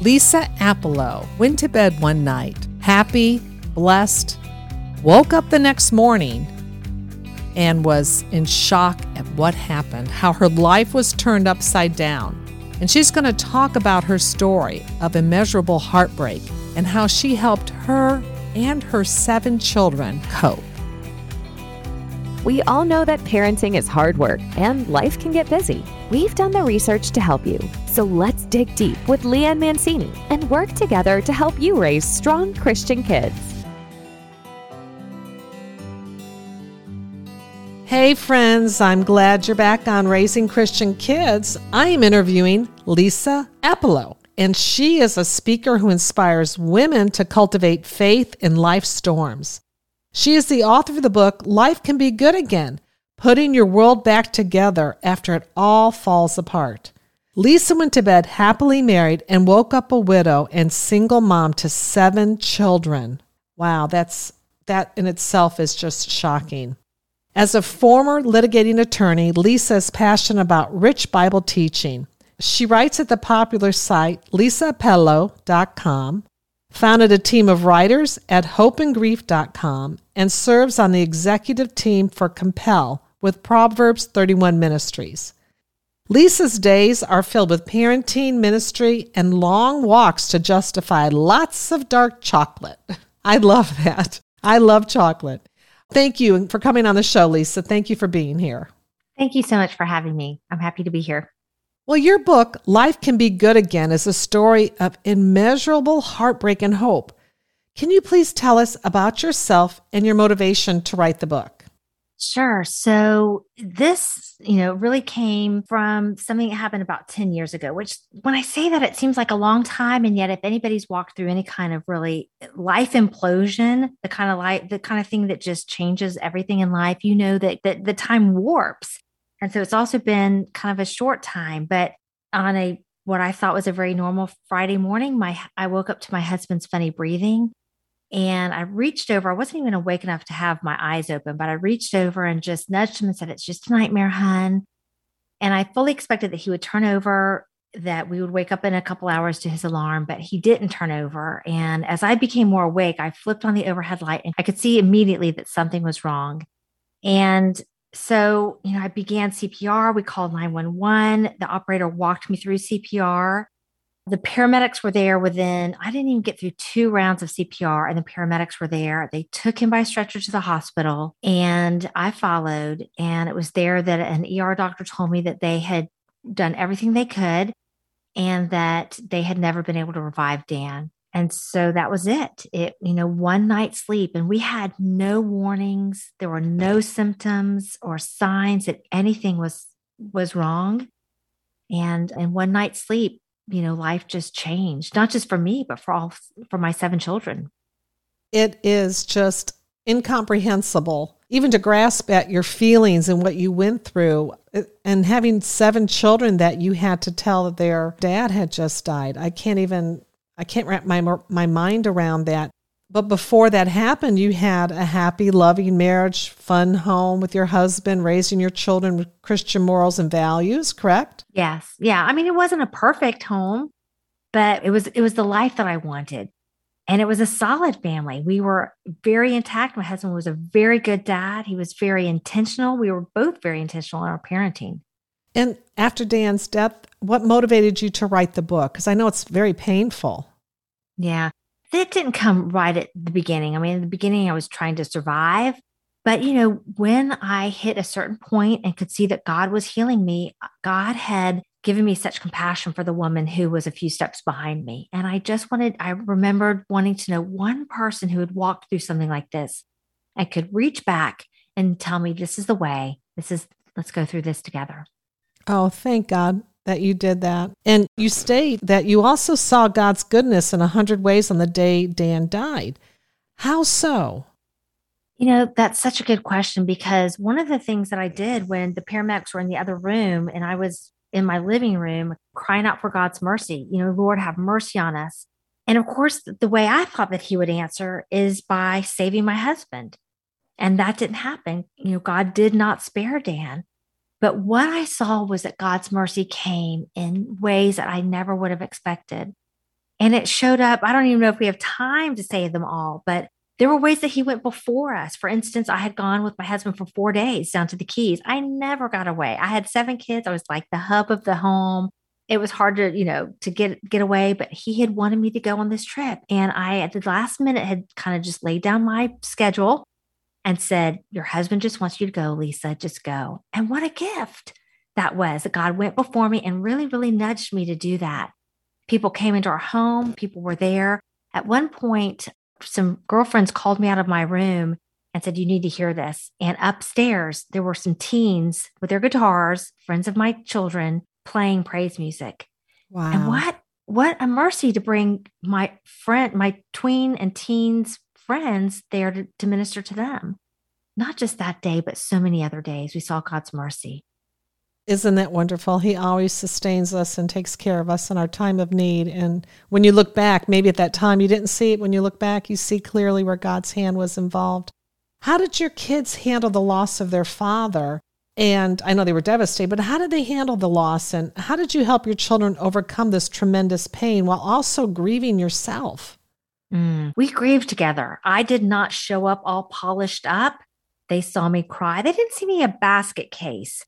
Lisa Appelo went to bed one night, happy, blessed, woke up the next morning, and was in shock at what happened, how her life was turned upside down. And she's going to talk about her story of immeasurable heartbreak and how she helped her and her seven children cope. We all know that parenting is hard work and life can get busy. We've done the research to help you. So let's dig deep with Leanne Mancini and work together to help you raise strong Christian kids. Hey, friends, I'm glad you're back on Raising Christian Kids. I am interviewing Lisa Appelo, and she is a speaker who inspires women to cultivate faith in life storms. She is the author of the book Life Can Be Good Again Putting Your World Back Together After It All Falls Apart. Lisa went to bed happily married and woke up a widow and single mom to seven children. Wow, that's that in itself is just shocking. As a former litigating attorney, Lisa is passionate about rich Bible teaching. She writes at the popular site lisaappelo.com founded a team of writers at hopeandgrief.com, and serves on the executive team for Compel with Proverbs 31 Ministries. Lisa's days are filled with parenting, ministry, and long walks to justify lots of dark chocolate. I love that. I love chocolate. Thank you for coming on the show, Lisa. Thank you for being here. Thank you so much for having me. I'm happy to be here. Well, your book, Life Can Be Good Again, is a story of immeasurable heartbreak and hope. Can you please tell us about yourself and your motivation to write the book? Sure. So this, you know, really came from something that happened about 10 years ago, which when I say that, it seems like a long time. And yet, if anybody's walked through any kind of really life implosion, the kind of life, the kind of thing that just changes everything in life, you know that, that the time warps. And so it's also been kind of a short time, but on a what I thought was a very normal Friday morning, my I woke up to my husband's funny breathing and I reached over. I wasn't even awake enough to have my eyes open, but I reached over and just nudged him and said, It's just a nightmare, hun. And I fully expected that he would turn over, that we would wake up in a couple hours to his alarm, but he didn't turn over. And as I became more awake, I flipped on the overhead light and I could see immediately that something was wrong. And so, you know, I began CPR. We called 911. The operator walked me through CPR. The paramedics were there within, I didn't even get through two rounds of CPR, and the paramedics were there. They took him by stretcher to the hospital, and I followed. And it was there that an ER doctor told me that they had done everything they could and that they had never been able to revive Dan. And so that was it. It, you know, one night sleep. And we had no warnings. There were no symptoms or signs that anything was was wrong. And and one night sleep, you know, life just changed, not just for me, but for all for my seven children. It is just incomprehensible even to grasp at your feelings and what you went through uh, and having seven children that you had to tell that their dad had just died i can't even I can't wrap my my mind around that. But before that happened, you had a happy, loving marriage, fun home with your husband, raising your children with Christian morals and values, correct? Yes. Yeah. I mean, it wasn't a perfect home, but it was it was the life that I wanted. And it was a solid family. We were very intact. My husband was a very good dad. He was very intentional. We were both very intentional in our parenting. And after Dan's death, what motivated you to write the book? Because I know it's very painful. Yeah. That didn't come right at the beginning. I mean, in the beginning, I was trying to survive. But, you know, when I hit a certain point and could see that God was healing me, God had given me such compassion for the woman who was a few steps behind me. And I just wanted, I remembered wanting to know one person who had walked through something like this and could reach back and tell me, this is the way, this is, let's go through this together. Oh, thank God that you did that. And you state that you also saw God's goodness in a hundred ways on the day Dan died. How so? You know, that's such a good question because one of the things that I did when the paramedics were in the other room and I was in my living room crying out for God's mercy, you know, Lord, have mercy on us. And of course, the way I thought that he would answer is by saving my husband. And that didn't happen. You know, God did not spare Dan. But what I saw was that God's mercy came in ways that I never would have expected. And it showed up. I don't even know if we have time to say them all, but there were ways that he went before us. For instance, I had gone with my husband for four days down to the Keys. I never got away. I had seven kids. I was like the hub of the home. It was hard to, you know, to get get away, but he had wanted me to go on this trip. And I at the last minute had kind of just laid down my schedule and said, Your husband just wants you to go, Lisa. Just go. And what a gift that was that God went before me and really, really nudged me to do that. People came into our home, people were there. At one point, some girlfriends called me out of my room and said, You need to hear this. And upstairs, there were some teens with their guitars, friends of my children, playing praise music. Wow. And what what a mercy to bring my friend, my tween and teens friends there to, to minister to them. Not just that day, but so many other days. We saw God's mercy. Isn't that wonderful? He always sustains us and takes care of us in our time of need. And when you look back, maybe at that time you didn't see it. When you look back, you see clearly where God's hand was involved. How did your kids handle the loss of their father? And I know they were devastated, but how did they handle the loss? And how did you help your children overcome this tremendous pain while also grieving yourself? Mm, we grieved together. I did not show up all polished up. They saw me cry. They didn't see me a basket case.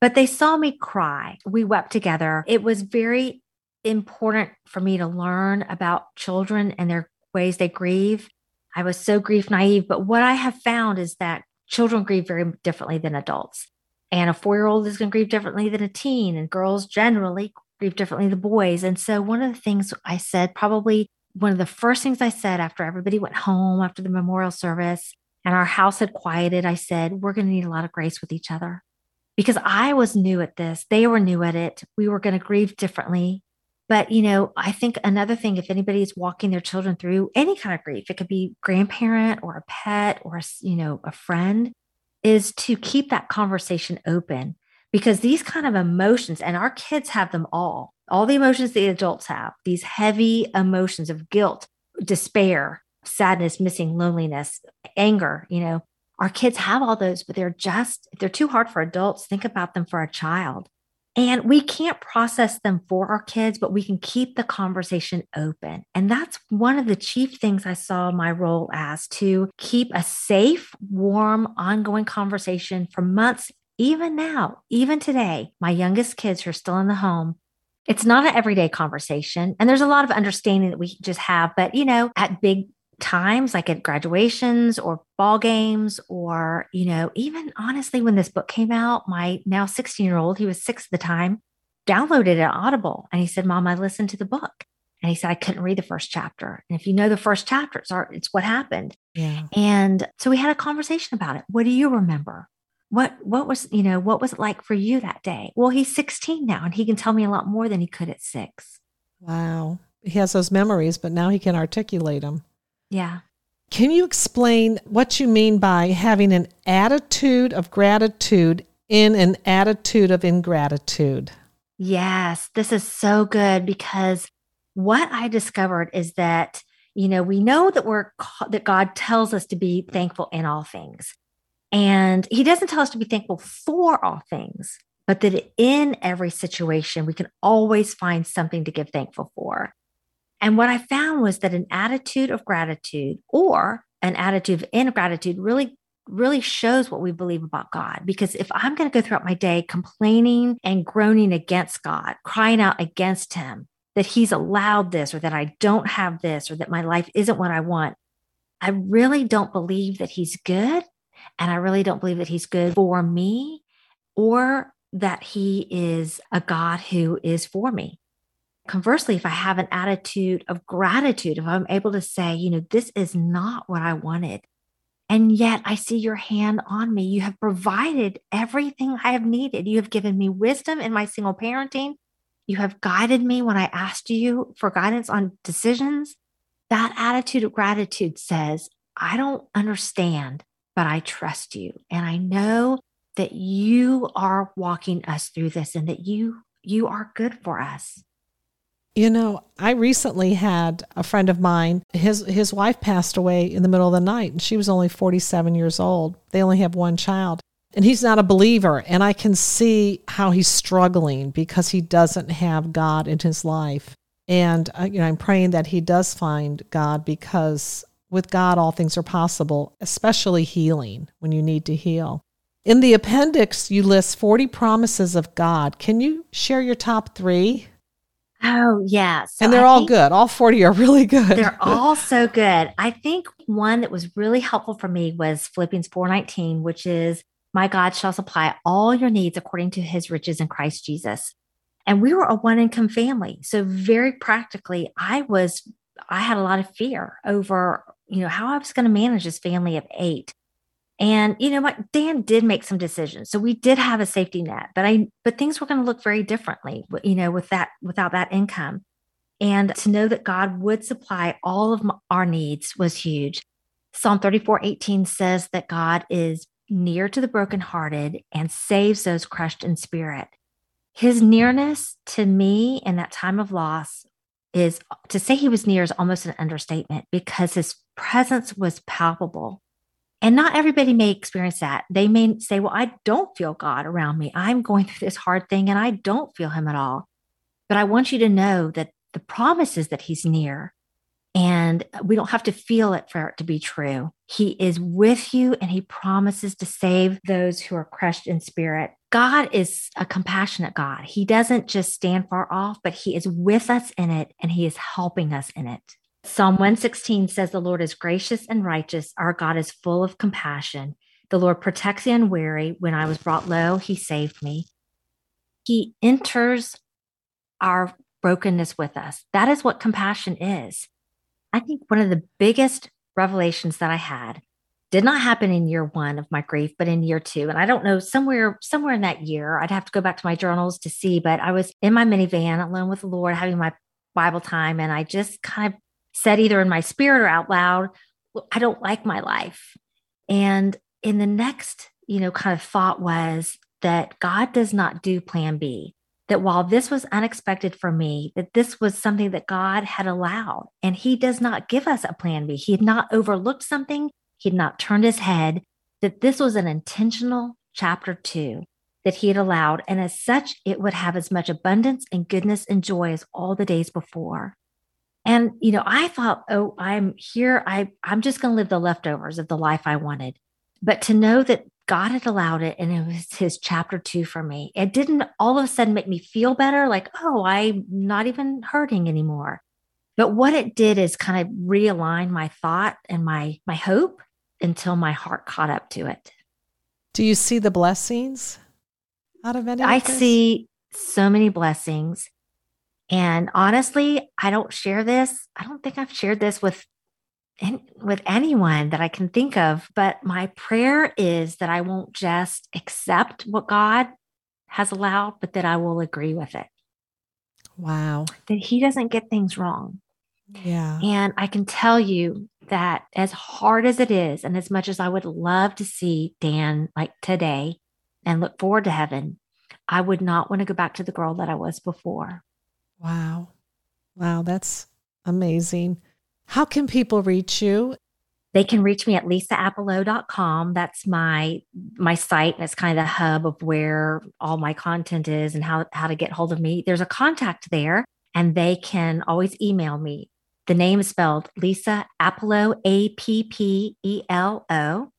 But they saw me cry. We wept together. It was very important for me to learn about children and their ways they grieve. I was so grief naive, but what I have found is that children grieve very differently than adults. And a four year old is going to grieve differently than a teen, and girls generally grieve differently than boys. And so, one of the things I said, probably one of the first things I said after everybody went home after the memorial service and our house had quieted, I said, We're going to need a lot of grace with each other because I was new at this. They were new at it. We were going to grieve differently. But, you know, I think another thing, if anybody is walking their children through any kind of grief, it could be grandparent or a pet or, you know, a friend, is to keep that conversation open because these kind of emotions, and our kids have them all, all the emotions the adults have, these heavy emotions of guilt, despair, sadness, missing, loneliness, anger, you know, our kids have all those, but they're just, they're too hard for adults. Think about them for a child. And we can't process them for our kids, but we can keep the conversation open. And that's one of the chief things I saw my role as to keep a safe, warm, ongoing conversation for months, even now, even today. My youngest kids who are still in the home, it's not an everyday conversation. And there's a lot of understanding that we just have. But, you know, at big times like at graduations or ball games or you know even honestly when this book came out my now 16 year old he was six at the time downloaded it audible and he said mom i listened to the book and he said i couldn't read the first chapter and if you know the first chapter it's, our, it's what happened yeah and so we had a conversation about it what do you remember what what was you know what was it like for you that day well he's 16 now and he can tell me a lot more than he could at six wow he has those memories but now he can articulate them yeah. Can you explain what you mean by having an attitude of gratitude in an attitude of ingratitude? Yes, this is so good because what I discovered is that you know we know that we're that God tells us to be thankful in all things. And he doesn't tell us to be thankful for all things, but that in every situation we can always find something to give thankful for. And what I found was that an attitude of gratitude or an attitude of ingratitude really really shows what we believe about God. Because if I'm going to go throughout my day complaining and groaning against God, crying out against Him that He's allowed this or that I don't have this or that my life isn't what I want, I really don't believe that He's good. And I really don't believe that He's good for me or that He is a God who is for me conversely, if I have an attitude of gratitude, if I'm able to say, you know, this is not what I wanted, and yet I see your hand on me, you have provided everything I have needed. You have given me wisdom in my single parenting. You have guided me when I asked you for guidance on decisions. That attitude of gratitude says, I don't understand, but I trust you. And I know that you are walking us through this and that you you are good for us. You know, I recently had a friend of mine, his his wife passed away in the middle of the night and she was only 47 years old. They only have one child. And he's not a believer and I can see how he's struggling because he doesn't have God in his life. And uh, you know, I'm praying that he does find God because with God all things are possible, especially healing when you need to heal. In the appendix, you list 40 promises of God. Can you share your top three? Oh, yeah. So and they're I all good. All 40 are really good. They're all so good. I think one that was really helpful for me was Philippians 4:19, which is my God shall supply all your needs according to his riches in Christ Jesus. And we were a one income family. So very practically, I was I had a lot of fear over, you know, how I was going to manage this family of 8. And you know, my Dan did make some decisions, so we did have a safety net, but I but things were going to look very differently, you know, with that without that income. And to know that God would supply all of our needs was huge. Psalm 34 18 says that God is near to the brokenhearted and saves those crushed in spirit. His nearness to me in that time of loss is to say he was near is almost an understatement because his presence was palpable. And not everybody may experience that. They may say, Well, I don't feel God around me. I'm going through this hard thing and I don't feel Him at all. But I want you to know that the promise is that He's near and we don't have to feel it for it to be true. He is with you and He promises to save those who are crushed in spirit. God is a compassionate God. He doesn't just stand far off, but He is with us in it and He is helping us in it. Psalm 116 says, The Lord is gracious and righteous. Our God is full of compassion. The Lord protects the unwary. When I was brought low, he saved me. He enters our brokenness with us. That is what compassion is. I think one of the biggest revelations that I had did not happen in year one of my grief, but in year two. And I don't know, somewhere, somewhere in that year, I'd have to go back to my journals to see, but I was in my minivan alone with the Lord having my Bible time. And I just kind of said either in my spirit or out loud, I don't like my life. And in the next, you know, kind of thought was that God does not do plan B. That while this was unexpected for me, that this was something that God had allowed. And He does not give us a plan B. He had not overlooked something, He had not turned His head, that this was an intentional chapter two that He had allowed. And as such, it would have as much abundance and goodness and joy as all the days before. And, you know, I thought, oh, I'm here. I, I'm just going to live the leftovers of the life I wanted. But to know that God had allowed it and it was his chapter two for me, it didn't all of a sudden make me feel better, like, oh, I'm not even hurting anymore. But what it did is kind of realign my thought and my my hope until my heart caught up to it. Do you see the blessings out of it? I see so many blessings. And honestly, I don't share this. I don't think I've shared this with with anyone that I can think of, but my prayer is that I won't just accept what God has allowed, but that I will agree with it. Wow. That he doesn't get things wrong. Yeah. And I can tell you that as hard as it is, and as much as I would love to see Dan like today and look forward to heaven, I would not want to go back to the girl that I was before. Wow. Wow, that's amazing. How can people reach you? They can reach me at lisaappelo.com. That's my my site and it's kind of the hub of where all my content is and how, how to get hold of me. There's a contact there and they can always email me. The name is spelled Lisa Appelo, A P P E L O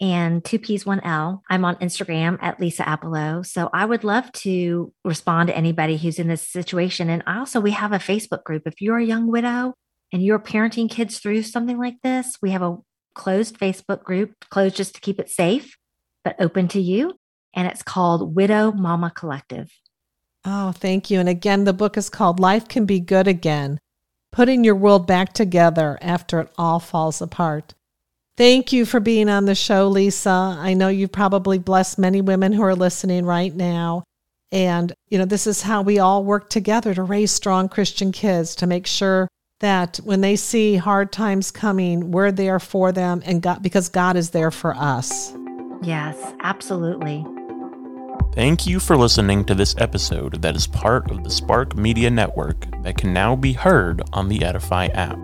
and two P's, one L. I'm on Instagram at Lisa Appelo. So I would love to respond to anybody who's in this situation. And also, we have a Facebook group. If you're a young widow and you're parenting kids through something like this, we have a closed Facebook group, closed just to keep it safe, but open to you. And it's called Widow Mama Collective. Oh, thank you. And again, the book is called Life Can Be Good Again Putting Your World Back Together After It All Falls Apart. Thank you for being on the show, Lisa. I know you've probably blessed many women who are listening right now. And, you know, this is how we all work together to raise strong Christian kids to make sure that when they see hard times coming, we're there for them and God, because God is there for us. Yes, absolutely. Thank you for listening to this episode that is part of the Spark Media Network that can now be heard on the Edify app.